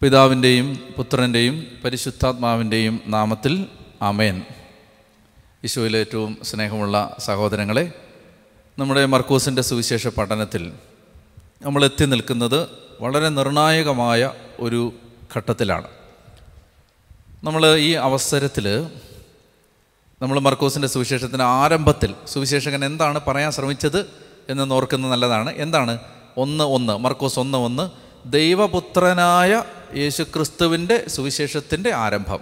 പിതാവിന്റെയും പുത്രന്റെയും പരിശുദ്ധാത്മാവിന്റെയും നാമത്തിൽ അമേൻ യശുവിലെ ഏറ്റവും സ്നേഹമുള്ള സഹോദരങ്ങളെ നമ്മുടെ മർക്കൂസിന്റെ സുവിശേഷ പഠനത്തിൽ നമ്മൾ എത്തി നിൽക്കുന്നത് വളരെ നിർണായകമായ ഒരു ഘട്ടത്തിലാണ്. നമ്മൾ ഈ അവസരത്തിൽ നമ്മൾ മർക്കോസിന്റെ സുവിശേഷത്തിന്റെ ആരംഭത്തിൽ സുവിശേഷകൻ എന്താണ് പറയാൻ ശ്രമിച്ചത് എന്ന് ഓർക്കുന്നത് നല്ലതാണ്. എന്താണ്? ഒന്ന് ഒന്ന് മർക്കോസ് ഒന്ന് ഒന്ന് ദൈവപുത്രനായ യേശുക്രിസ്തുവിന്റെ സുവിശേഷത്തിന്റെ ആരംഭം.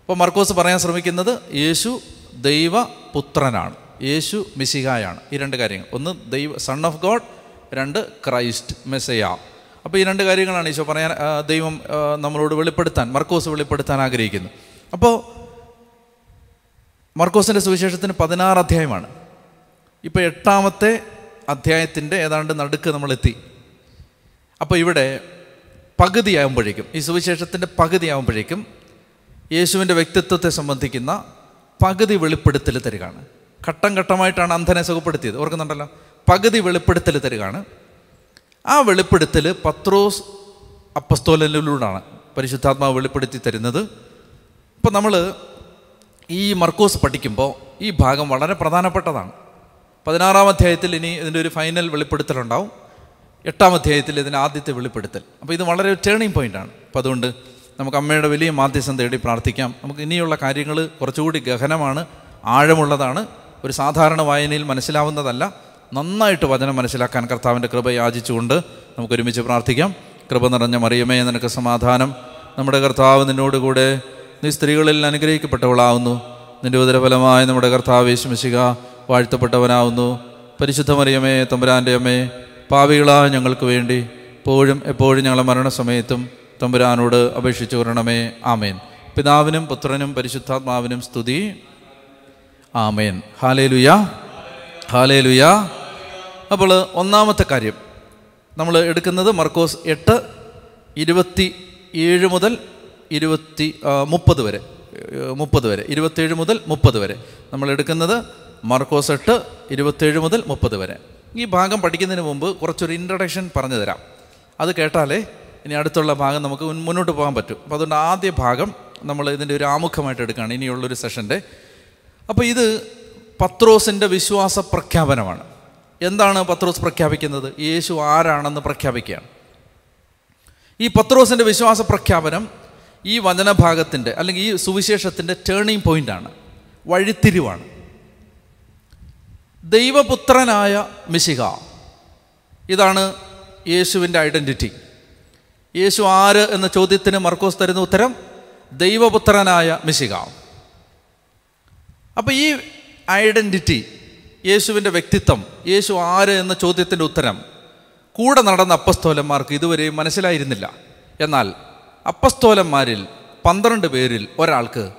അപ്പോൾ മർക്കോസ് പറയാൻ ശ്രമിക്കുന്നത് യേശു ദൈവ പുത്രനാണ് യേശു മിശിഹായാണ്. ഈ രണ്ട് കാര്യങ്ങൾ. ഒന്ന് ദൈവ സൺ ഓഫ് ഗോഡ് രണ്ട് ക്രൈസ്റ്റ് മെസ്സയ അപ്പോൾ ഈ രണ്ട് കാര്യങ്ങളാണ് ഈശോ പറയാൻ ദൈവം നമ്മളോട് വെളിപ്പെടുത്താൻ മർക്കോസ് വെളിപ്പെടുത്താൻ ആഗ്രഹിക്കുന്നു. അപ്പോൾ മർക്കോസിന്റെ സുവിശേഷത്തിന് പതിനാറ് അധ്യായമാണ്. ഇപ്പോൾ എട്ടാമത്തെ അധ്യായത്തിന്റെ ഏതാണ്ട് നടുക്ക് നമ്മളെത്തി. അപ്പോൾ ഇവിടെ പകുതിയാകുമ്പോഴേക്കും ഈ സുവിശേഷത്തിന്റെ പകുതിയാകുമ്പോഴേക്കും യേശുവിന്റെ വ്യക്തിത്വത്തെ സംബന്ധിക്കുന്ന പകുതി വെളിപ്പെടുത്തൽ തരികയാണ്. ഘട്ടം ഘട്ടമായിട്ടാണ് അന്ധനെ സുഖപ്പെടുത്തിയത്. ഓർക്കുന്നുണ്ടല്ലോ? പകുതി വെളിപ്പെടുത്തൽ തരികയാണ്. ആ വെളിപ്പെടുത്തൽ പത്രോസ് അപ്പസ്തോലനിലൂടെയാണ് പരിശുദ്ധാത്മാവ് വെളിപ്പെടുത്തി തരുന്നത്. ഇപ്പം നമ്മൾ ഈ മർക്കോസ് പഠിക്കുമ്പോൾ ഈ ഭാഗം വളരെ പ്രധാനപ്പെട്ടതാണ്. പതിനാറാം അധ്യായത്തിൽ ഇനി ഇതിന്റെ ഒരു ഫൈനൽ വെളിപ്പെടുത്തലുണ്ടാവും. എട്ടാം അധ്യായത്തിൽ ഇതിന്റെ ആദ്യത്തെ വെളിപ്പെടുത്തൽ. അപ്പോൾ ഇത് വളരെ ടേണിംഗ് പോയിന്റാണ് അപ്പോൾ അതുകൊണ്ട് നമുക്ക് അമ്മയുടെ വലിയ മാധ്യസ്ഥം തേടി പ്രാർത്ഥിക്കാം. നമുക്ക് ഇനിയുള്ള കാര്യങ്ങൾ കുറച്ചുകൂടി ഗഹനമാണ് ആഴമുള്ളതാണ്. ഒരു സാധാരണ വായനയിൽ മനസ്സിലാവുന്നതല്ല. നന്നായിട്ട് വചനം മനസ്സിലാക്കാൻ കർത്താവിന്റെ കൃപ യാചിച്ചുകൊണ്ട് നമുക്ക് ഒരുമിച്ച് പ്രാർത്ഥിക്കാം. കൃപ നിറഞ്ഞ മറിയമേ നിനക്ക് സമാധാനം. നമ്മുടെ കർത്താവ് നിന്നോടുകൂടെ നീ സ്ത്രീകളിൽ അനുഗ്രഹിക്കപ്പെട്ടവളാവുന്നു. നിന്റെ ഉദരഫലമായ നമ്മുടെ കർത്താവ് യേശുമിശിക വാഴ്ത്തപ്പെട്ടവനാവുന്നു. പരിശുദ്ധ മറിയമേ തമ്പുരാന്റെ അമ്മേ പാവികളാ ഞങ്ങൾക്ക് വേണ്ടി എപ്പോഴും എപ്പോഴും ഞങ്ങളെ മരണസമയത്തും തമ്പുരാനോട് അപേക്ഷിച്ചു വരണമേ. ആമേൻ. പിതാവിനും പുത്രനും പരിശുദ്ധാത്മാവിനും സ്തുതി. ആമേൻ. ഹാലേ ലുയാ ഹാലേ ലുയാ അപ്പോൾ ഒന്നാമത്തെ കാര്യം. നമ്മൾ എടുക്കുന്നത് മർക്കോസ് എട്ട് ഇരുപത്തി ഏഴ് മുതൽ ഇരുപത്തി മുപ്പത് വരെ. മുപ്പത് വരെ. ഇരുപത്തേഴ് മുതൽ മുപ്പത് വരെ. നമ്മൾ എടുക്കുന്നത് മർക്കോസ് എട്ട് ഇരുപത്തേഴ് മുതൽ മുപ്പത് വരെ. ഈ ഭാഗം പഠിക്കുന്നതിന് മുമ്പ് കുറച്ചൊരു ഇൻട്രഡക്ഷൻ പറഞ്ഞു തരാം. അത് കേട്ടാലേ ഇനി അടുത്തുള്ള ഭാഗം നമുക്ക് മുന്നോട്ട് പോകാൻ പറ്റും. അപ്പോൾ അതുകൊണ്ട് ആദ്യ ഭാഗം നമ്മൾ ഇതിന്റെ ഒരു ആമുഖമായിട്ട് എടുക്കുകയാണ്. ഇനിയുള്ളൊരു സെഷന്റെ അപ്പോൾ ഇത് പത്രോസിന്റെ വിശ്വാസ പ്രഖ്യാപനമാണ്. എന്താണ് പത്രോസ് പ്രഖ്യാപിക്കുന്നത്? യേശു ആരാണെന്ന് പ്രഖ്യാപിക്കുകയാണ്. ഈ പത്രോസിന്റെ വിശ്വാസ പ്രഖ്യാപനം ഈ വചനഭാഗത്തിന്റെ അല്ലെങ്കിൽ ഈ സുവിശേഷത്തിന്റെ ടേണിംഗ് പോയിന്റാണ് വഴിത്തിരിവാണ്. ദൈവപുത്രനായ മിശിക ഇതാണ് യേശുവിന്റെ ഐഡന്റിറ്റി. യേശു ആര് എന്ന ചോദ്യത്തിന് മർക്കോസ് തരുന്ന ഉത്തരം ദൈവപുത്രനായ മിശിക അപ്പോൾ ഈ ഐഡന്റിറ്റി യേശുവിന്റെ വ്യക്തിത്വം യേശു ആര് എന്ന ചോദ്യത്തിന്റെ ഉത്തരം കൂടെ നടന്ന അപ്പസ്തോലന്മാർക്ക് ഇതുവരെയും മനസ്സിലായിരുന്നില്ല. എന്നാൽ അപ്പസ്തോലന്മാരിൽ പന്ത്രണ്ട് പേരിൽ ഒരാൾക്ക്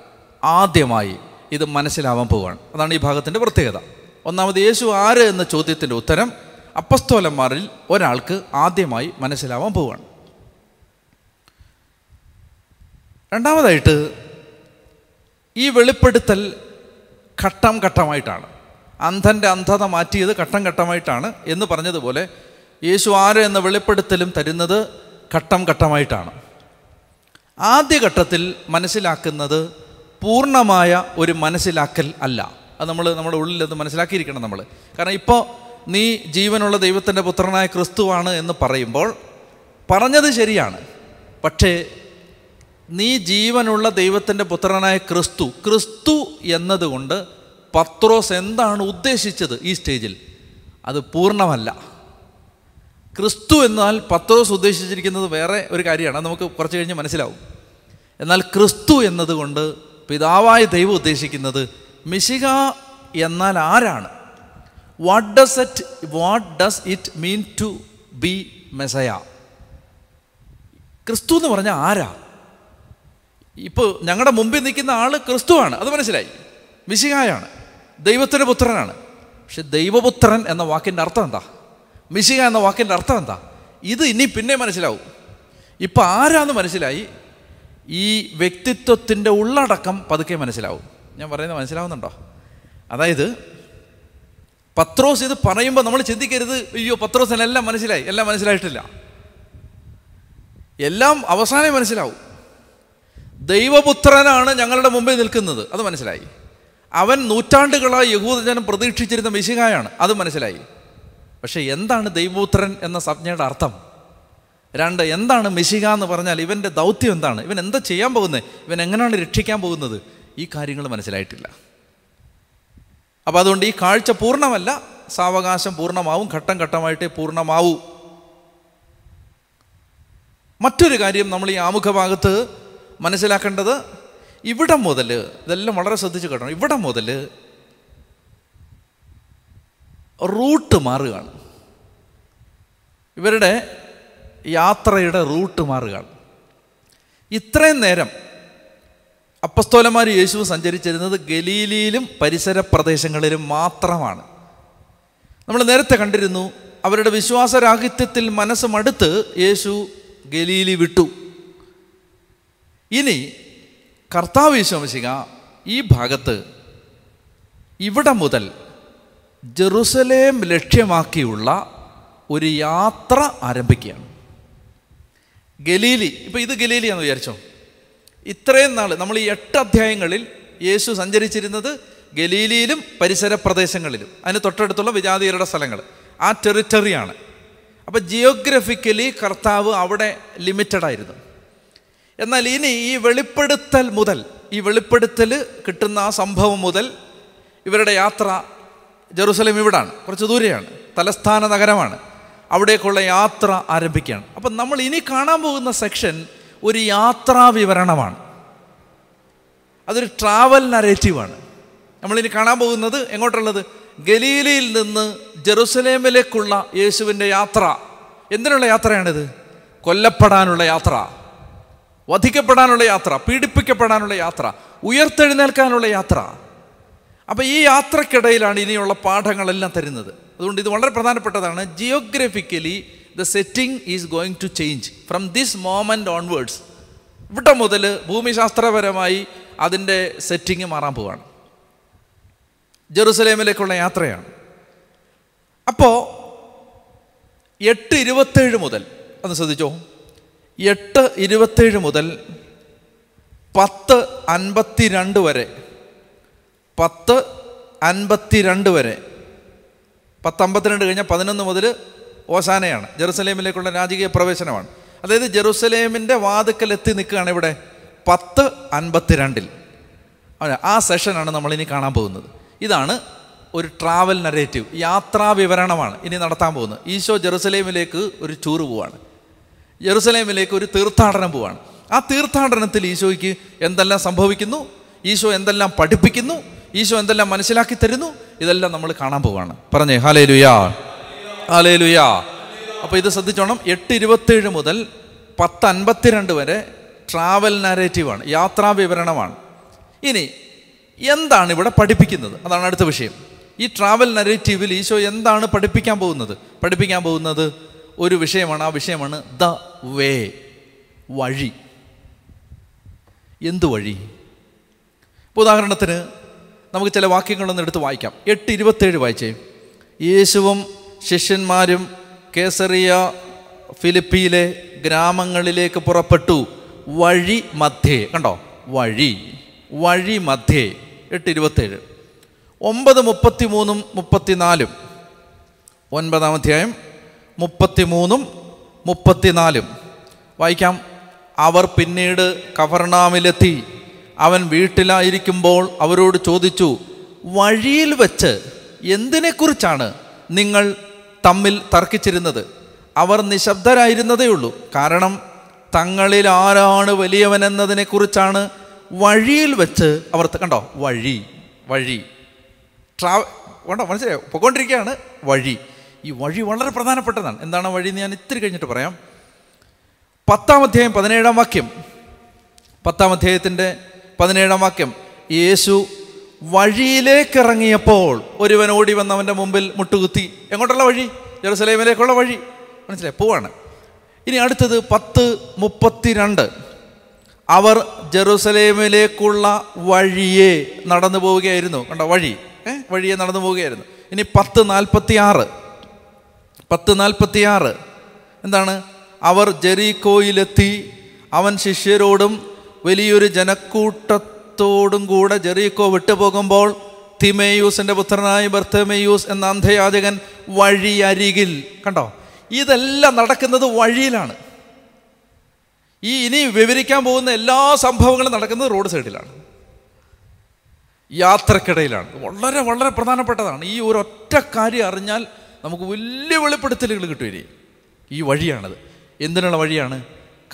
ആദ്യമായി ഇത് മനസ്സിലാവാൻ പോവുകയാണ്. അതാണ് ഈ ഭാഗത്തിന്റെ പ്രത്യേകത. ഒന്നാമത് യേശു ആര് എന്ന ചോദ്യത്തിന്റെ ഉത്തരം അപ്പസ്തോലന്മാരിൽ ഒരാൾക്ക് ആദ്യമായി മനസ്സിലാവാൻ പോവുകയാണ് രണ്ടാമതായിട്ട് ഈ വെളിപ്പെടുത്തൽ ഘട്ടം ഘട്ടമായിട്ടാണ്. അന്ധന്റെ അന്ധത മാറ്റിയത് ഘട്ടം ഘട്ടമായിട്ടാണ് എന്ന് പറഞ്ഞതുപോലെ യേശു ആര് എന്ന വെളിപ്പെടുത്തലും തരുന്നത് ഘട്ടം ഘട്ടമായിട്ടാണ്. ആദ്യ ഘട്ടത്തിൽ മനസ്സിലാക്കുന്നത് പൂർണമായ ഒരു മനസ്സിലാക്കൽ അല്ല. അത് നമ്മൾ നമ്മുടെ ഉള്ളിൽ അത് മനസ്സിലാക്കിയിരിക്കണം നമ്മൾ കാരണം ഇപ്പോൾ നീ ജീവനുള്ള ദൈവത്തിന്റെ പുത്രനായ ക്രിസ്തുവാണ് എന്ന് പറയുമ്പോൾ പറഞ്ഞത് ശരിയാണ്. പക്ഷേ നീ ജീവനുള്ള ദൈവത്തിന്റെ പുത്രനായ ക്രിസ്തു ക്രിസ്തു എന്നതുകൊണ്ട് പത്രോസ് എന്താണ് ഉദ്ദേശിച്ചത് ഈ സ്റ്റേജിൽ? അത് പൂർണമല്ല. ക്രിസ്തു എന്നാൽ പത്രോസ് ഉദ്ദേശിച്ചിരിക്കുന്നത് വേറെ ഒരു കാര്യമാണ്. നമുക്ക് കുറച്ച് കഴിഞ്ഞ് മനസ്സിലാവും. എന്നാൽ ക്രിസ്തു എന്നതുകൊണ്ട് പിതാവായ ദൈവം ഉദ്ദേശിക്കുന്നത് മിശിക എന്നാൽ ആരാണ്? What does it what does it mean to be Messiah ക്രിസ്തു എന്ന് പറഞ്ഞാൽ ആരാ? ഇപ്പോൾ ഞങ്ങളുടെ മുമ്പിൽ നിൽക്കുന്ന ആൾ ക്രിസ്തുവാണ്. അത് മനസ്സിലായി. മിശികായാണ് ദൈവത്തിന്റെ പുത്രനാണ്. പക്ഷെ ദൈവപുത്രൻ എന്ന വാക്കിന്റെ അർത്ഥം എന്താ? മിശിക എന്ന വാക്കിന്റെ അർത്ഥം എന്താ? ഇത് ഇനി പിന്നെ മനസ്സിലാവും. ഇപ്പം ആരാന്ന് മനസ്സിലായി? ഈ വ്യക്തിത്വത്തിന്റെ ഉള്ളടക്കം പതുക്കെ മനസ്സിലാവും. ഞാൻ പറയുന്നത് മനസ്സിലാവുന്നുണ്ടോ? അതായത് പത്രോസ് ഇത് പറയുമ്പോൾ നമ്മൾ ചിന്തിക്കരുത് അയ്യോ പത്രോസിനെല്ലാം മനസ്സിലായി. എല്ലാം മനസ്സിലായിട്ടില്ല. എല്ലാം അവസാനം മനസ്സിലാവും. ദൈവപുത്രനാണ് ഞങ്ങളുടെ മുമ്പിൽ നിൽക്കുന്നത്. അത് മനസ്സിലായി. അവൻ നൂറ്റാണ്ടുകളായി യഹൂദജനം പ്രതീക്ഷിച്ചിരുന്ന മിശികായാണ് അത് മനസ്സിലായി. പക്ഷേ എന്താണ് ദൈവപുത്രൻ എന്ന സംജ്ഞയുടെ അർത്ഥം? രണ്ട് എന്താണ് മിശിക എന്ന് പറഞ്ഞാൽ ഇവന്റെ ദൗത്യം എന്താണ്? ഇവൻ എന്താ ചെയ്യാൻ പോകുന്നത്? ഇവൻ എങ്ങനെയാണ് രക്ഷിക്കാൻ പോകുന്നത്? ഈ കാര്യങ്ങൾ മനസ്സിലായിട്ടില്ല. അപ്പോൾ അതുകൊണ്ട് ഈ കാഴ്ച പൂർണമല്ല സാവകാശം പൂർണമാവും ഘട്ടം ഘട്ടമായിട്ടേ പൂർണമാവൂ. മറ്റൊരു കാര്യം നമ്മൾ ഈ ആമുഖ ഭാഗത്ത് മനസ്സിലാക്കേണ്ടത് ഇവിടം മുതൽ ഇതെല്ലാം വളരെ ശ്രദ്ധിച്ച് കേട്ടണം. ഇവിടം മുതൽ റൂട്ട് മാറുകയാണ്. ഇവരുടെ യാത്രയുടെ റൂട്ട് മാറുകയാണ്. ഇത്രയും നേരം അപ്പസ്തോലന്മാർ യേശു സഞ്ചരിച്ചിരുന്നത് ഗലീലിയിലും പരിസര പ്രദേശങ്ങളിലും മാത്രമാണ്. നമ്മൾ നേരത്തെ കണ്ടിരുന്നു അവരുടെ വിശ്വാസരാഹിത്യത്തിൽ മനസ്സ് മടുത്ത് യേശു ഗലീലി വിട്ടു. ഇനി കർത്താവ് വിശ്വസിക ഈ ഭാഗത്ത് ഇവിടെ മുതൽ ജെറുസലേം ലക്ഷ്യമാക്കിയുള്ള ഒരു യാത്ര ആരംഭിക്കുകയാണ്. ഗലീലി ഇപ്പം ഇത് ഗലീലിയാണെന്ന് വിചാരിച്ചോ? ഇത്രയും നാൾ നമ്മൾ ഈ എട്ട് അധ്യായങ്ങളിൽ യേശു സഞ്ചരിച്ചിരുന്നത് ഗലീലിയിലും പരിസര പ്രദേശങ്ങളിലും. അതിന് തൊട്ടടുത്തുള്ള വിജാതീയരുടെ സ്ഥലങ്ങൾ. ആ ടെറിറ്ററിയാണ് അപ്പോൾ ജിയോഗ്രഫിക്കലി കർത്താവ് അവിടെ ലിമിറ്റഡ് ആയിരുന്നു. എന്നാൽ ഇനി ഈ വെളിപ്പെടുത്തൽ മുതൽ ഈ വെളിപ്പെടുത്തൽ കിട്ടുന്ന ആ സംഭവം മുതൽ ഇവരുടെ യാത്ര ജെറുസലേം ഇവിടാണ്. കുറച്ച് ദൂരെയാണ്. തലസ്ഥാന നഗരമാണ്. അവിടേക്കുള്ള യാത്ര ആരംഭിക്കുകയാണ്. അപ്പം നമ്മൾ ഇനി കാണാൻ പോകുന്ന സെക്ഷൻ ഒരു യാത്രാ വിവരണമാണ് അതൊരു ട്രാവൽ നരേറ്റീവാണ് നമ്മളിനി കാണാൻ പോകുന്നത് എങ്ങോട്ടുള്ളത്? ഗലീലയിൽ നിന്ന് ജെറുസലേമിലേക്കുള്ള യേശുവിന്റെ യാത്ര. എന്തിനുള്ള യാത്രയാണിത്? കൊല്ലപ്പെടാനുള്ള യാത്ര വധിക്കപ്പെടാനുള്ള യാത്ര പീഡിപ്പിക്കപ്പെടാനുള്ള യാത്ര ഉയർത്തെഴുന്നേൽക്കാനുള്ള യാത്ര. അപ്പോൾ ഈ യാത്രക്കിടയിലാണ് ഇനിയുള്ള പാഠങ്ങളെല്ലാം തരുന്നത്. അതുകൊണ്ട് ഇത് വളരെ പ്രധാനപ്പെട്ടതാണ്. Geographically the setting is going to change from this moment onwards ഇവിടെ മുതൽ ഭൂമിശാസ്ത്രപരമായി അതിന്റെ സെറ്റിംഗ് മാറാൻ പോവാണ്. ജെറുസലേമിലേക്കുള്ള യാത്രയാണ്. അപ്പോൾ എട്ട് ഇരുപത്തേഴ് മുതൽ ഒന്ന് ശ്രദ്ധിച്ചോ? എട്ട് ഇരുപത്തേഴ് മുതൽ പത്ത് അൻപത്തിരണ്ട് വരെ പത്ത് അൻപത്തിരണ്ട് വരെ പത്ത് അമ്പത്തിരണ്ട് കഴിഞ്ഞാൽ പതിനൊന്ന് മുതൽ ഓശാനയാണ് ജെറുസലേമിലേക്കുള്ള രാജകീയ പ്രവേശനമാണ്. അതായത് ജെറുസലേമിന്റെ വാതുക്കൽ എത്തി നിൽക്കുകയാണ് ഇവിടെ പത്ത് അൻപത്തിരണ്ടിൽ. ആ സെഷനാണ് നമ്മളിനി കാണാൻ പോകുന്നത്. ഇതാണ് ഒരു ട്രാവൽ നരേറ്റീവ് യാത്രാ വിവരണമാണ് ഇനി നടത്താൻ പോകുന്നത്. ഈശോ ജെറുസലേമിലേക്ക് ഒരു ടൂറ് പോവാണ്. ജെറുസലേമിലേക്ക് ഒരു തീർത്ഥാടനം പോവാണ്. ആ തീർത്ഥാടനത്തിൽ ഈശോയ്ക്ക് എന്തെല്ലാം സംഭവിക്കുന്നു? ഈശോ എന്തെല്ലാം പഠിപ്പിക്കുന്നു? ഈശോ എന്തെല്ലാം മനസ്സിലാക്കി തരുന്നു? ഇതെല്ലാം നമ്മൾ കാണാൻ പോവുകയാണ് പറഞ്ഞേ ഹാലേ ലുയാ ഹാലേ ലുയാ അപ്പോൾ ഇത് ശ്രദ്ധിച്ചോണം. എട്ട് ഇരുപത്തേഴ് മുതൽ പത്ത് അൻപത്തിരണ്ട് വരെ ട്രാവൽ നാരേറ്റീവാണ് യാത്രാ വിവരണമാണ്. ഇനി എന്താണ് ഇവിടെ പഠിപ്പിക്കുന്നത്? അതാണ് അടുത്ത വിഷയം. ഈ ട്രാവൽ നരേറ്റീവിൽ ഈശോ എന്താണ് പഠിപ്പിക്കാൻ പോകുന്നത്? പഠിപ്പിക്കാൻ പോകുന്നത് ഒരു വിഷയമാണ്. ആ വിഷയമാണ് ദ വേ വഴി. എന്ത് വഴി? ഉദാഹരണത്തിന് നമുക്ക് ചില വാക്യങ്ങളൊന്ന് എടുത്ത് വായിക്കാം. എട്ട് ഇരുപത്തേഴ് വായിച്ചേ. യേശുവും ശിഷ്യന്മാരും കേസറിയ ഫിലിപ്പിയിലെ ഗ്രാമങ്ങളിലേക്ക് പുറപ്പെട്ടു. വഴി മധ്യേ. കണ്ടോ? വഴി. വഴി മധ്യേ. എട്ട് ഇരുപത്തേഴ് ഒമ്പത് മുപ്പത്തി മൂന്നും മുപ്പത്തിനാലും. ഒൻപതാം അധ്യായം മുപ്പത്തിമൂന്നും മുപ്പത്തിനാലും. വായിക്കാം. അവർ പിന്നീട് കവർണാമിലെത്തി അവൻ വീട്ടിലായിരിക്കുമ്പോൾ അവരോട് ചോദിച്ചു വഴിയിൽ വെച്ച് എന്തിനെക്കുറിച്ചാണ് നിങ്ങൾ തമ്മിൽ തർക്കിച്ചിരുന്നത്. അവർ നിശബ്ദരായിരുന്നതേ ഉള്ളൂ. കാരണം തങ്ങളിൽ ആരാണ് വലിയവനെന്നതിനെക്കുറിച്ചാണ് വഴിയിൽ വെച്ച് അവർ കണ്ടോ? വഴി വഴി. ട്രാവ വേണ്ടോ മനസ്സിലായോ? പൊയ്ക്കൊണ്ടിരിക്കുകയാണ്. വഴി. ഈ വഴി വളരെ പ്രധാനപ്പെട്ടതാണ്. എന്താണ് വഴി എന്ന് ഞാൻ ഇത്തിരി കഴിഞ്ഞിട്ട് പറയാം. പത്താം അധ്യായം പതിനേഴാം വാക്യം. പത്താം അധ്യായത്തിന്റെ പതിനേഴാം വാക്യം. യേശു വഴിയിലേക്ക് ഇറങ്ങിയപ്പോൾ ഒരുവൻ ഓടി വന്ന് അവന്റെ മുമ്പിൽ മുട്ടുകുത്തി. എങ്ങോട്ടുള്ള വഴി? ജെറുസലേമിലേക്കുള്ള വഴി. മനസ്സിലായി? പോവാണ്. ഇനി അടുത്തത് പത്ത് മുപ്പത്തിരണ്ട്. അവർ ജെറുസലേമിലേക്കുള്ള വഴിയെ നടന്നു പോവുകയായിരുന്നു. കണ്ടോ? വഴി. ഏ? വഴിയെ നടന്നു പോവുകയായിരുന്നു. ഇനി പത്ത് നാൽപ്പത്തി ആറ് പത്ത് നാൽപ്പത്തി ആറ് എന്താണ്? അവർ ജെറീക്കോയിലെത്തി. അവൻ ശിഷ്യരോടും വലിയൊരു ജനക്കൂട്ടത്തോടും കൂടെ ജെറീക്കോ വിട്ടുപോകുമ്പോൾ തിമേയൂസിന്റെ പുത്രനായ ബർത്തമേയൂസ് എന്ന അന്ധയാചകൻ വഴിയരികിൽ കണ്ടോ? ഇതെല്ലാം നടക്കുന്നത് വഴിയിലാണ്. ഈ ഇനി വിവരിക്കാൻ പോകുന്ന എല്ലാ സംഭവങ്ങളും നടക്കുന്നത് റോഡ് സൈഡിലാണ്. യാത്രക്കിടയിലാണ്. വളരെ വളരെ പ്രധാനപ്പെട്ടതാണ്. ഈ ഒരു ഒറ്റ കാര്യം അറിഞ്ഞാൽ നമുക്ക് വലിയ വെളിപ്പെടുത്തലുകൾ കിട്ടും ഈ വഴിയാണത്. എന്തിനുള്ള വഴിയാണ്?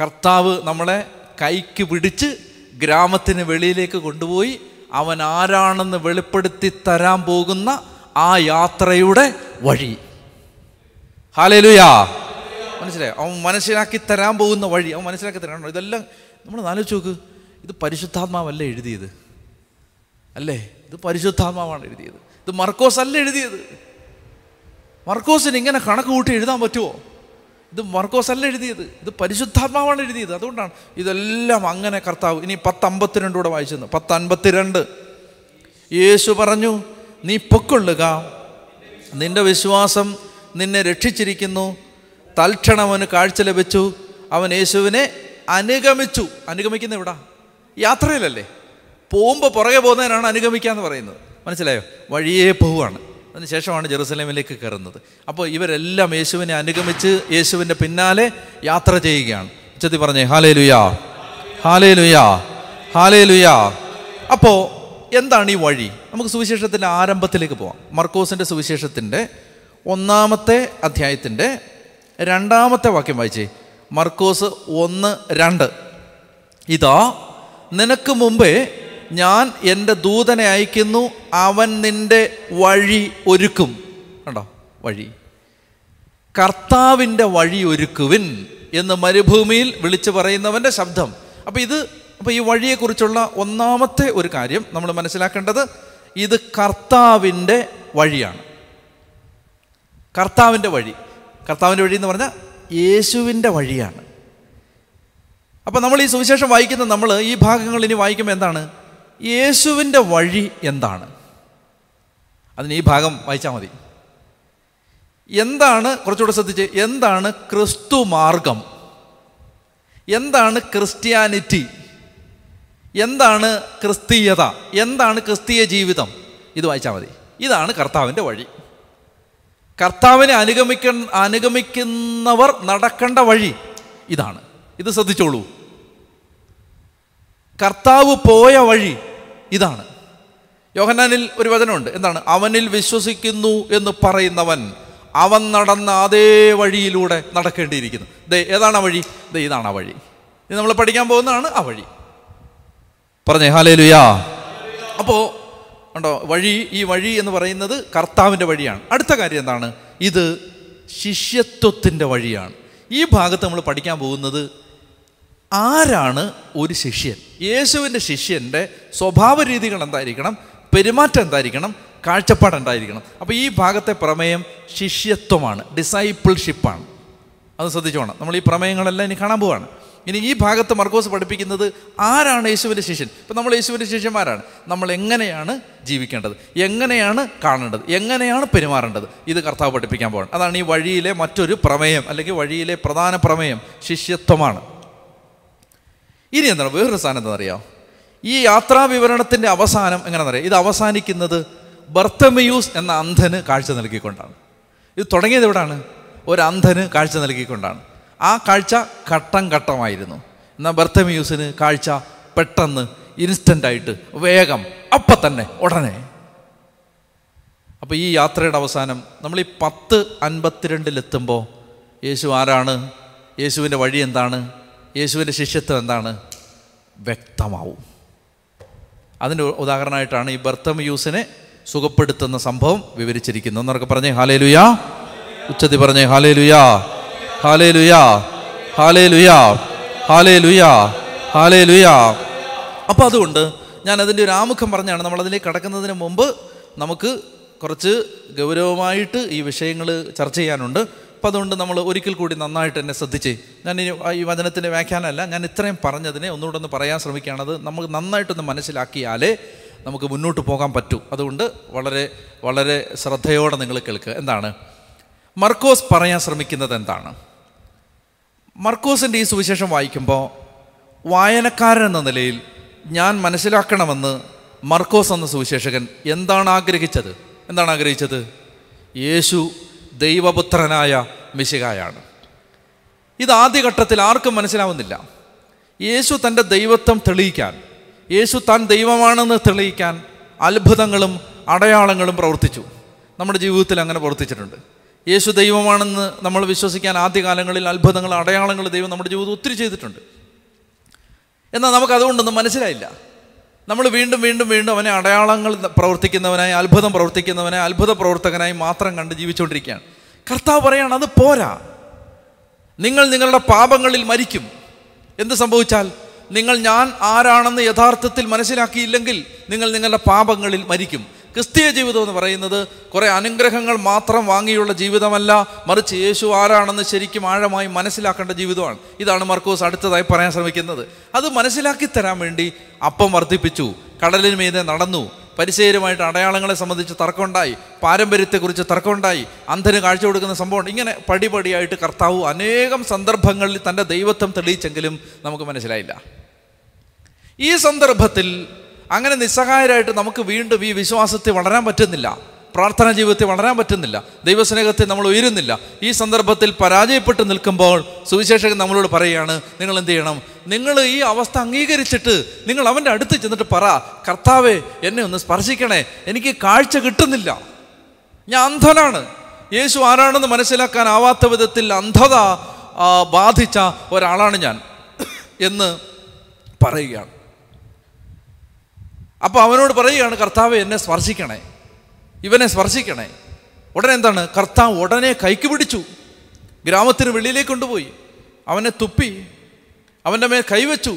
കർത്താവ് നമ്മളെ കൈക്ക് പിടിച്ച് ഗ്രാമത്തിന് വെളിയിലേക്ക് കൊണ്ടുപോയി അവൻ ആരാണെന്ന് വെളിപ്പെടുത്തി തരാൻ പോകുന്ന ആ യാത്രയുടെ വഴി. ഹാലേലുയാ മനസ്സിലായോ? അവൻ മനസ്സിലാക്കി തരാൻ പോകുന്ന വഴി. അവൻ മനസ്സിലാക്കി തരാണോ ഇതെല്ലാം നമ്മൾ ആലോചിച്ച് നോക്ക്. ഇത് പരിശുദ്ധാത്മാവല്ല എഴുതിയത്? അല്ലേ? ഇത് പരിശുദ്ധാത്മാവാണ് എഴുതിയത്. ഇത് മർക്കോസ് അല്ല എഴുതിയത്? മർക്കോസിന് ഇങ്ങനെ കണക്ക് കൂട്ടി എഴുതാൻ പറ്റുമോ ഇത് മർക്കോസ് അല്ല എഴുതിയത്. ഇത് പരിശുദ്ധാത്മാവാണ് എഴുതിയത്. അതുകൊണ്ടാണ് ഇതെല്ലാം അങ്ങനെ കർത്താവ് ഇനി പത്തമ്പത്തിരണ്ട് കൂടെ വായിച്ചെന്ന് പത്ത് അൻപത്തിരണ്ട് യേശു പറഞ്ഞു നീ പൊക്കൊള്ളുക. നിന്റെ വിശ്വാസം നിന്നെ രക്ഷിച്ചിരിക്കുന്നു. തൽക്ഷണം അവന് കാഴ്ച ലഭിച്ചു. അവൻ യേശുവിനെ അനുഗമിച്ചു. അനുഗമിക്കുന്ന എവിടാ? യാത്രയിലല്ലേ? പോകുമ്പോൾ പുറകെ പോകുന്നതിനാണ് അനുഗമിക്കുക എന്ന് പറയുന്നത്. മനസ്സിലായോ? വഴിയേ പോവുകയാണ്. അതിനുശേഷമാണ് ജെറുസലേമിലേക്ക് കയറുന്നത്. അപ്പോൾ ഇവരെല്ലാം യേശുവിനെ അനുഗമിച്ച് യേശുവിന്റെ പിന്നാലെ യാത്ര ചെയ്യുകയാണ്. ഉച്ചത്തി പറഞ്ഞേ ഹാലേ ലുയാ ഹാലേ ലുയാ ഹാലേ ലുയാ അപ്പോൾ എന്താണ് ഈ വഴി? നമുക്ക് സുവിശേഷത്തിന്റെ ആരംഭത്തിലേക്ക് പോവാം. മർക്കോസിന്റെ സുവിശേഷത്തിന്റെ ഒന്നാമത്തെ അധ്യായത്തിന്റെ രണ്ടാമത്തെ വാക്യം വായിച്ചേ. മർക്കോസ് ഒന്ന് രണ്ട്. ഇതാ നിനക്ക് മുമ്പേ ഞാൻ എന്റെ ദൂതനെ അയക്കുന്നു അവൻ നിന്റെ വഴി ഒരുക്കും. കണ്ടോ? വഴി. കർത്താവിന്റെ വഴി ഒരുക്കുവിൻ എന്ന് മരുഭൂമിയിൽ വിളിച്ചു പറയുന്നവന്റെ ശബ്ദം. അപ്പോൾ ഇത് അപ്പോൾ ഈ വഴിയെക്കുറിച്ചുള്ള ഒന്നാമത്തെ ഒരു കാര്യം നമ്മൾ മനസ്സിലാക്കേണ്ടത് ഇത് കർത്താവിന്റെ വഴിയാണ്. കർത്താവിന്റെ വഴി. കർത്താവിന്റെ വഴി എന്ന് പറഞ്ഞാൽ യേശുവിന്റെ വഴിയാണ്. അപ്പോൾ നമ്മൾ ഈ സുവിശേഷം വായിക്കുന്ന നമ്മൾ ഈ ഭാഗങ്ങൾ ഇനി വായിക്കുമ്പോൾ എന്താണ്? യേശുവിന്റെ വഴി എന്താണ്? അതിന് ഈ ഭാഗം വായിച്ചാൽ മതി. എന്താണ് കുറച്ചുകൂടെ ശ്രദ്ധിച്ച് എന്താണ് ക്രിസ്തു മാർഗം? എന്താണ് ക്രിസ്ത്യാനിറ്റി? എന്താണ് ക്രിസ്തീയത? എന്താണ് ക്രിസ്തീയ ജീവിതം? ഇത് വായിച്ചാൽ മതി. ഇതാണ് കർത്താവിന്റെ വഴി. കർത്താവിനെ അനുഗമിക്ക അനുഗമിക്കുന്നവർ നടക്കേണ്ട വഴി ഇതാണ്. ഇത് ശ്രദ്ധിച്ചോളൂ. കർത്താവ് പോയ വഴി ഇതാണ്. യോഹന്നാനിൽ ഒരു വചനമുണ്ട്. എന്താണ്? അവനിൽ വിശ്വസിക്കുന്നു എന്ന് പറയുന്നവൻ അവൻ നടന്ന അതേ വഴിയിലൂടെ നടക്കേണ്ടിയിരിക്കുന്നു. ദേ ഏതാണ് ആ വഴി? ദേ ഇതാണ് ആ വഴി. ഇത് നമ്മൾ പഠിക്കാൻ പോകുന്നതാണ് ആ വഴി. പറഞ്ഞേ ഹാലേ ലുയാ അപ്പോൾ ഉണ്ടോ വഴി ഈ വഴി എന്ന് പറയുന്നത് കർത്താവിന്റെ വഴിയാണ്. അടുത്ത കാര്യം എന്താണ്? ഇത് ശിഷ്യത്വത്തിന്റെ വഴിയാണ്. ഈ ഭാഗത്ത് നമ്മൾ പഠിക്കാൻ പോകുന്നത് ആരാണ് ഒരു ശിഷ്യൻ? യേശുവിന്റെ ശിഷ്യന്റെ സ്വഭാവ രീതികൾ എന്തായിരിക്കണം? പെരുമാറ്റം എന്തായിരിക്കണം? കാഴ്ചപ്പാട് എന്തായിരിക്കണം? അപ്പോൾ ഈ ഭാഗത്തെ പ്രമേയം ശിഷ്യത്വമാണ് ഡിസൈപ്പിൾഷിപ്പാണ് അത് ശ്രദ്ധിച്ചോണം നമ്മൾ ഈ പ്രമേയങ്ങളെല്ലാം ഇനി കാണാൻ പോവാണ്. ഇനി ഈ ഭാഗത്ത് മർക്കോസ് പഠിപ്പിക്കുന്നത് ആരാണ് യേശുവിന്റെ ശിഷ്യൻ? ഇപ്പം നമ്മൾ യേശുവിന്റെ ശിഷ്യന്മാരാണ് നമ്മൾ എങ്ങനെയാണ് ജീവിക്കേണ്ടത്? എങ്ങനെയാണ് കാണേണ്ടത്? എങ്ങനെയാണ് പെരുമാറേണ്ടത്? ഇത് കർത്താവ് പഠിപ്പിക്കാൻ പോകണം അതാണ് ഈ വഴിയിലെ മറ്റൊരു പ്രമേയം അല്ലെങ്കിൽ വഴിയിലെ പ്രധാന പ്രമേയം ശിഷ്യത്വമാണ്. ഇനി എന്താണ്? വേറൊരു സാധനം എന്താണെന്ന് അറിയാം ഈ യാത്രാ വിവരണത്തിന്റെ അവസാനം എങ്ങനെയാണെന്നറിയാം? ഇത് അവസാനിക്കുന്നത് ബർത്തമയൂസ് എന്ന അന്ധന് കാഴ്ച നൽകിക്കൊണ്ടാണ്. ഇത് തുടങ്ങിയത് എവിടാണ്? ഒരു അന്ധന് കാഴ്ച നൽകിക്കൊണ്ടാണ്. ആ കാഴ്ച ഘട്ടം ഘട്ടമായിരുന്നു. എന്നാൽ ബർത്തമയൂസിന് കാഴ്ച പെട്ടെന്ന് ഇൻസ്റ്റന്റായിട്ട് വേഗം അപ്പം തന്നെ ഉടനെ. അപ്പോൾ ഈ യാത്രയുടെ അവസാനം നമ്മൾ ഈ പത്ത് അൻപത്തിരണ്ടിലെത്തുമ്പോൾ യേശു ആരാണ്? യേശുവിന്റെ വഴി എന്താണ്? യേശുവിന്റെ ശിഷ്യത്വം എന്താണ്? വ്യക്തമാവും. അതിന്റെ ഉദാഹരണമായിട്ടാണ് ഈ ബർത്തമയൂസിനെ സുഖപ്പെടുത്തുന്ന സംഭവം വിവരിച്ചിരിക്കുന്നത്. എന്നൊക്കെ പറഞ്ഞേ ഹാലേ ലുയാ ഉച്ചത്തി പറഞ്ഞേ ഹാലേ ലുയാ ഹാലേ ലുയാ ഹാലേ ലുയാ ഹാലേ ലുയാ ഹാലേ ലുയാ അപ്പോൾ അതുകൊണ്ട് ഞാൻ അതിന്റെ ഒരു ആമുഖം പറഞ്ഞാണ് നമ്മളതിലേക്ക് കടക്കുന്നതിന് മുമ്പ് നമുക്ക് കുറച്ച് ഗൗരവമായിട്ട് ഈ വിഷയങ്ങൾ ചർച്ച ചെയ്യാനുണ്ട്. അപ്പം അതുകൊണ്ട് നമ്മൾ ഒരിക്കൽ കൂടി നന്നായിട്ട് എന്നെ ശ്രദ്ധിച്ച്. ഞാൻ ഈ വചനത്തിന്റെ വ്യാഖ്യാനമല്ല ഞാൻ ഇത്രയും പറഞ്ഞതിനെ ഒന്നുകൂടെ ഒന്ന് പറയാൻ ശ്രമിക്കുകയാണത് നമുക്ക് നന്നായിട്ടൊന്ന് മനസ്സിലാക്കിയാലേ നമുക്ക് മുന്നോട്ട് പോകാൻ പറ്റൂ. അതുകൊണ്ട് വളരെ വളരെ ശ്രദ്ധയോടെ നിങ്ങൾ കേൾക്കുക. എന്താണ്? മർക്കോസ് പറയാൻ ശ്രമിക്കുന്നത് എന്താണ്? മർക്കോസിന്റെ ഈ സുവിശേഷം വായിക്കുമ്പോൾ വായനക്കാരൻ എന്ന നിലയിൽ ഞാൻ മനസ്സിലാക്കണമെന്ന് മർക്കോസ് എന്ന സുവിശേഷകൻ എന്താണ് ആഗ്രഹിച്ചത്? എന്താണ് ആഗ്രഹിച്ചത്? യേശു ദൈവപുത്രനായ മിശികായാണ് ഇത് ആദ്യഘട്ടത്തിൽ ആർക്കും മനസ്സിലാവുന്നില്ല. യേശു തന്റെ ദൈവത്വം തെളിയിക്കാൻ യേശു താൻ ദൈവമാണെന്ന് തെളിയിക്കാൻ അത്ഭുതങ്ങളും അടയാളങ്ങളും പ്രവർത്തിച്ചു. നമ്മുടെ ജീവിതത്തിൽ അങ്ങനെ പ്രവർത്തിച്ചിട്ടുണ്ട്. യേശു ദൈവമാണെന്ന് നമ്മൾ വിശ്വസിക്കാൻ ആദ്യകാലങ്ങളിൽ അത്ഭുതങ്ങൾ അടയാളങ്ങൾ ദൈവം നമ്മുടെ ജീവിതം ഒത്തിരി ചെയ്തിട്ടുണ്ട്. എന്നാൽ നമുക്ക് അതുകൊണ്ടൊന്നും മനസ്സിലായില്ല. നമ്മൾ വീണ്ടും വീണ്ടും വീണ്ടും അവനെ അടയാളങ്ങൾ പ്രവർത്തിക്കുന്നവനായി അത്ഭുതം പ്രവർത്തിക്കുന്നവനായി അത്ഭുത പ്രവർത്തകനായി മാത്രം കണ്ട് ജീവിച്ചുകൊണ്ടിരിക്കുകയാണ്. കർത്താവ് പറയാണ് അത് പോരാ. നിങ്ങൾ നിങ്ങളുടെ പാപങ്ങളിൽ മരിക്കും. എന്ത് സംഭവിച്ചാൽ നിങ്ങൾ ഞാൻ ആരാണെന്ന് യഥാർത്ഥത്തിൽ മനസ്സിലാക്കിയില്ലെങ്കിൽ നിങ്ങൾ നിങ്ങളുടെ പാപങ്ങളിൽ മരിക്കും. ക്രിസ്തീയ ജീവിതം എന്ന് പറയുന്നത് കുറേ അനുഗ്രഹങ്ങൾ മാത്രം വാങ്ങിയുള്ള ജീവിതമല്ല മറിച്ച് യേശു ആരാണെന്ന് ശരിക്കും ആഴമായി മനസ്സിലാക്കേണ്ട ജീവിതമാണ്. ഇതാണ് മർക്കോസ് അടുത്തതായി പറയാൻ ശ്രമിക്കുന്നത്. അത് മനസ്സിലാക്കി തരാൻ വേണ്ടി അപ്പം വർദ്ധിപ്പിച്ചു കടലിന് മീതെ നടന്നു പരിസയരുമായിട്ട് അടയാളങ്ങളെ സംബന്ധിച്ച് തർക്കമുണ്ടായി പാരമ്പര്യത്തെക്കുറിച്ച് തർക്കമുണ്ടായി അന്ധന് കാഴ്ച കൊടുക്കുന്ന സംഭവം ഇങ്ങനെ പടിപടിയായിട്ട് കർത്താവ് അനേകം സന്ദർഭങ്ങളിൽ തന്റെ ദൈവത്വം തെളിയിച്ചെങ്കിലും നമുക്ക് മനസ്സിലായില്ല. ഈ സന്ദർഭത്തിൽ അങ്ങനെ നിസ്സഹായരായിട്ട് നമുക്ക് വീണ്ടും ഈ വിശ്വാസത്തെ വളരാൻ പറ്റുന്നില്ല. പ്രാർത്ഥനാ ജീവിതത്തെ വളരാൻ പറ്റുന്നില്ല. ദൈവസ്നേഹത്തെ നമ്മൾ ഉയരുന്നില്ല. ഈ സന്ദർഭത്തിൽ പരാജയപ്പെട്ട് നിൽക്കുമ്പോൾ സുവിശേഷകൻ നമ്മളോട് പറയുകയാണ് നിങ്ങൾ എന്ത് ചെയ്യണം? നിങ്ങൾ ഈ അവസ്ഥ അംഗീകരിച്ചിട്ട് നിങ്ങൾ അവന്റെ അടുത്ത് ചെന്നിട്ട് പറ കർത്താവേ എന്നെ ഒന്ന് സ്പർശിക്കണേ. എനിക്ക് കാഴ്ച കിട്ടുന്നില്ല. ഞാൻ അന്ധനാണ്. യേശു ആരാണെന്ന് മനസ്സിലാക്കാനാവാത്ത വിധത്തിൽ അന്ധത ബാധിച്ച ഒരാളാണ് ഞാൻ. എന്ന് പറയുകയാണ്. അപ്പോൾ അവനോട് പറയുകയാണ് കർത്താവ് എന്നെ സ്പർശിക്കണേ. ഇവനെ സ്പർശിക്കണേ. ഉടനെ എന്താണ്? കർത്താവ് ഉടനെ കൈക്ക് പിടിച്ചു. ഗ്രാമത്തിന് വെളിയിലേക്ക് കൊണ്ടുപോയി. അവനെ തുപ്പി അവന്റെ മേൽ കൈവച്ചു.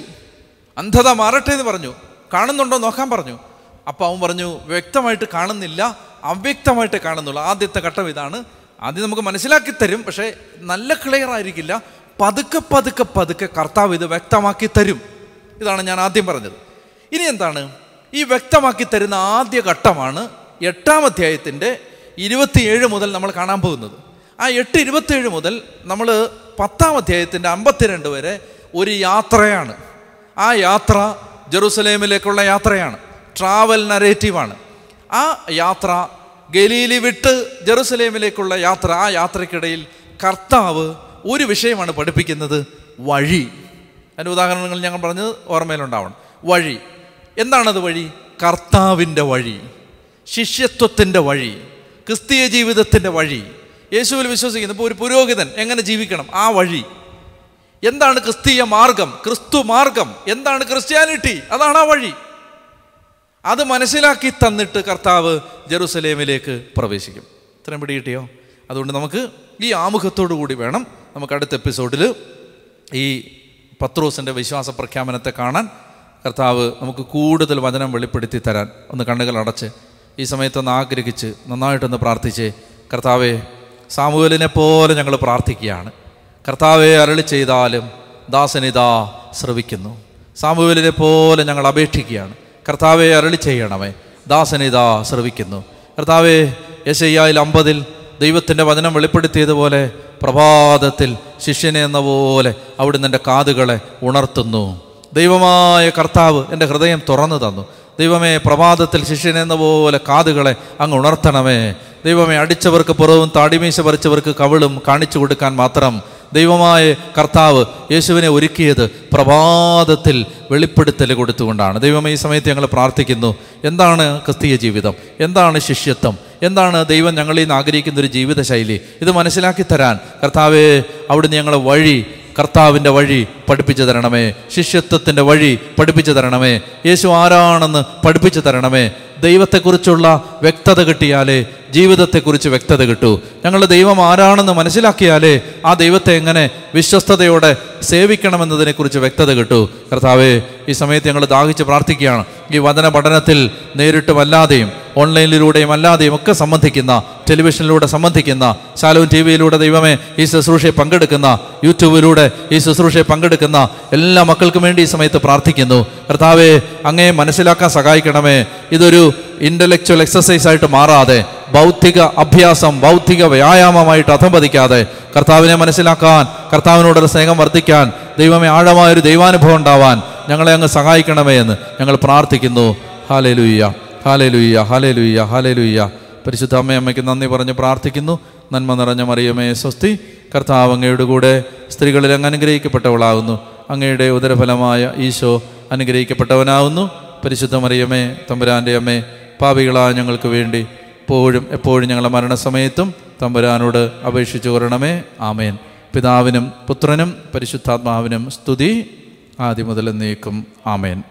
അന്ധത മാറട്ടെ എന്ന് പറഞ്ഞു. കാണുന്നുണ്ടോ നോക്കാൻ പറഞ്ഞു. അപ്പോൾ അവൻ പറഞ്ഞു വ്യക്തമായിട്ട് കാണുന്നില്ല അവ്യക്തമായിട്ട് കാണുന്നുള്ളൂ. ആദ്യത്തെ ഘട്ടം ഇതാണ്. ആദ്യം നമുക്ക് മനസ്സിലാക്കി തരും പക്ഷേ നല്ല ക്ലിയർ ആയിരിക്കില്ല. പതുക്കെ പതുക്കെ പതുക്കെ കർത്താവ് ഇത് വ്യക്തമാക്കി തരും. ഇതാണ് ഞാൻ ആദ്യം പറഞ്ഞത്. ഇനി എന്താണ്? ഈ വ്യക്തമാക്കി തരുന്ന ആദ്യ ഘട്ടമാണ് എട്ടാം അധ്യായത്തിന്റെ ഇരുപത്തിയേഴ് മുതൽ നമ്മൾ കാണാൻ പോകുന്നത്. ആ എട്ട് ഇരുപത്തിയേഴ് മുതൽ നമ്മൾ പത്താം അധ്യായത്തിന്റെ അമ്പത്തിരണ്ട് വരെ ഒരു യാത്രയാണ്. ആ യാത്ര ജെറുസലേമിലേക്കുള്ള യാത്രയാണ്. ട്രാവൽ നരേറ്റീവാണ്. ആ യാത്ര ഗലീലി വിട്ട് ജെറുസലേമിലേക്കുള്ള യാത്ര ആ യാത്രക്കിടയിൽ കർത്താവ് ഒരു വിഷയമാണ് പഠിപ്പിക്കുന്നത് വഴി. അതിന്റെ ഉദാഹരണങ്ങൾ ഞങ്ങൾ പറഞ്ഞത് ഓർമ്മയിലുണ്ടാവണം. വഴി. എന്താണത് വഴി? കർത്താവിന്റെ വഴി ശിഷ്യത്വത്തിന്റെ വഴി ക്രിസ്തീയ ജീവിതത്തിന്റെ വഴി. യേശുവിൽ വിശ്വസിക്കുന്നു ഇപ്പോൾ ഒരു പുരോഹിതൻ എങ്ങനെ ജീവിക്കണം? ആ വഴി. എന്താണ് ക്രിസ്തീയ മാർഗം? ക്രിസ്തു മാർഗം. എന്താണ് ക്രിസ്ത്യാനിറ്റി? അതാണ് ആ വഴി. അത് മനസ്സിലാക്കി തന്നിട്ട് കർത്താവ് ജെറുസലേമിലേക്ക് പ്രവേശിക്കും. ഇത്രയും പിടി കിട്ടിയോ? അതുകൊണ്ട് നമുക്ക് ഈ ആമുഖത്തോടു കൂടി വേണം. നമുക്ക് അടുത്ത എപ്പിസോഡിൽ ഈ പത്രോസിന്റെ വിശ്വാസ പ്രഖ്യാപനത്തെ കാണാൻ കർത്താവ് നമുക്ക് കൂടുതൽ വചനം വെളിപ്പെടുത്തി തരാൻ ഒന്ന് കണ്ണുകൾ അടച്ച് ഈ സമയത്തൊന്ന് ആഗ്രഹിച്ച് നന്നായിട്ടൊന്ന് പ്രാർത്ഥിച്ച് കർത്താവെ സാമൂഹലിനെ പോലെ ഞങ്ങൾ പ്രാർത്ഥിക്കുകയാണ്. കർത്താവെ അരളി ചെയ്താലും ദാസനിതാ ശ്രവിക്കുന്നു. സാമൂഹലിനെ പോലെ ഞങ്ങൾ അപേക്ഷിക്കുകയാണ്. കർത്താവെ അരളി ചെയ്യണമേ ദാസനിതാ ശ്രവിക്കുന്നു. കർത്താവെ യശയ്യായിൽ അമ്പതിൽ ദൈവത്തിന്റെ വചനം വെളിപ്പെടുത്തിയതുപോലെ പ്രഭാതത്തിൽ ശിഷ്യനെ എന്ന പോലെ അവിടുന്ന് എന്റെ കാതുകളെ ഉണർത്തുന്നു. ദൈവമായ കർത്താവ് എന്റെ ഹൃദയം തുറന്നു തന്നു. ദൈവമേ പ്രഭാതത്തിൽ ശിഷ്യനെന്ന പോലെ കാതുകളെ അങ്ങ് ഉണർത്തണമേ. ദൈവമേ അടിച്ചവർക്ക് പുറവും താടിമീശ പറിച്ചവർക്ക് കവിളും കാണിച്ചു കൊടുക്കാൻ മാത്രം ദൈവമായ കർത്താവ് യേശുവിനെ ഒരുക്കിയത് പ്രഭാതത്തിൽ വെളിപ്പെടുത്തൽ കൊടുത്തുകൊണ്ടാണ്. ദൈവമേ ഈ സമയത്ത് ഞങ്ങൾ പ്രാർത്ഥിക്കുന്നു എന്താണ് ക്രിസ്തീയ ജീവിതം? എന്താണ് ശിഷ്യത്വം? എന്താണ് ദൈവം ഞങ്ങളിൽ നിന്ന് ആഗ്രഹിക്കുന്ന ഒരു ജീവിതശൈലി? ഇത് മനസ്സിലാക്കി തരാൻ കർത്താവെ അവിടുന്ന് ഞങ്ങളെ വഴി കർത്താവിന്റെ വഴി പഠിപ്പിച്ചു തരണമേ. ശിഷ്യത്വത്തിന്റെ വഴി പഠിപ്പിച്ചു തരണമേ. യേശു ആരാണെന്ന് പഠിപ്പിച്ചു തരണമേ. ദൈവത്തെക്കുറിച്ചുള്ള വ്യക്തത കിട്ടിയാലേ ജീവിതത്തെക്കുറിച്ച് വ്യക്തത കിട്ടൂ. ഞങ്ങളുടെ ദൈവം ആരാണെന്ന് മനസ്സിലാക്കിയാലേ ആ ദൈവത്തെ എങ്ങനെ വിശ്വസ്തയോടെ സേവിക്കണമെന്നതിനെക്കുറിച്ച് വ്യക്തത കിട്ടൂ. കർത്താവേ ഈ സമയത്ത് ഞങ്ങൾ ദാഹിച്ച് പ്രാർത്ഥിക്കുകയാണ്. ഈ വചന പഠനത്തിൽ നേരിട്ടും അല്ലാതെയും ഓൺലൈനിലൂടെയും അല്ലാതെയും ഒക്കെ സംബന്ധിക്കുന്ന ടെലിവിഷനിലൂടെ സംബന്ധിക്കുന്ന ശാലവും ടി വിയിലൂടെ ദൈവമേ ഈ ശുശ്രൂഷയെ പങ്കെടുക്കുന്ന യൂട്യൂബിലൂടെ ഈ ശുശ്രൂഷയെ പങ്കെടുക്കുന്ന എല്ലാ മക്കൾക്കും വേണ്ടി ഈ സമയത്ത് പ്രാർത്ഥിക്കുന്നു. കർത്താവെ അങ്ങേ മനസ്സിലാക്കാൻ സഹായിക്കണമേ. ഇതൊരു ഇന്റലക്ച്വൽ എക്സസൈസ് ആയിട്ട് മാറാതെ ഭൗതിക അഭ്യാസം ഭൗതിക വ്യായാമമായിട്ട് അധംപതിക്കാതെ കർത്താവിനെ മനസ്സിലാക്കാൻ കർത്താവിനോടൊരു സ്നേഹം വർദ്ധിക്കാൻ ദൈവമേ ആഴമായൊരു ദൈവാനുഭവം ഉണ്ടാവാൻ ഞങ്ങളെ അങ്ങ് സഹായിക്കണമേ എന്ന് ഞങ്ങൾ പ്രാർത്ഥിക്കുന്നു. ഹാലേ ലുയ്യ ഹാലേ ലുയ്യ ഹാലേ ലുയ്യ ഹാലേ ലുയ്യ പരിശുദ്ധ അമ്മയമ്മയ്ക്ക് നന്ദി പറഞ്ഞ് പ്രാർത്ഥിക്കുന്നു. നന്മ നിറഞ്ഞ മറിയമേ സ്വസ്തി. കർത്താവ് അങ്ങയുടെ കൂടെ സ്ത്രീകളിൽ അങ്ങ് അനുഗ്രഹിക്കപ്പെട്ടവളാകുന്നു അങ്ങയുടെ ഉദരഫലമായ ഈശോ അനുഗ്രഹിക്കപ്പെട്ടവനാവുന്നു. പരിശുദ്ധ മറിയമ്മേ തമ്പുരാന്റെ അമ്മേ പാപികളായ ഞങ്ങൾക്ക് വേണ്ടി എപ്പോഴും എപ്പോഴും ഞങ്ങളുടെ മരണസമയത്തും തമ്പുരാനോട് അപേക്ഷിച്ചു കൊരണമേ ആമേൻ. പിതാവിനും പുത്രനും പരിശുദ്ധാത്മാവിനും സ്തുതി. ആദ്യം മുതൽ നീക്കും ആമേൻ.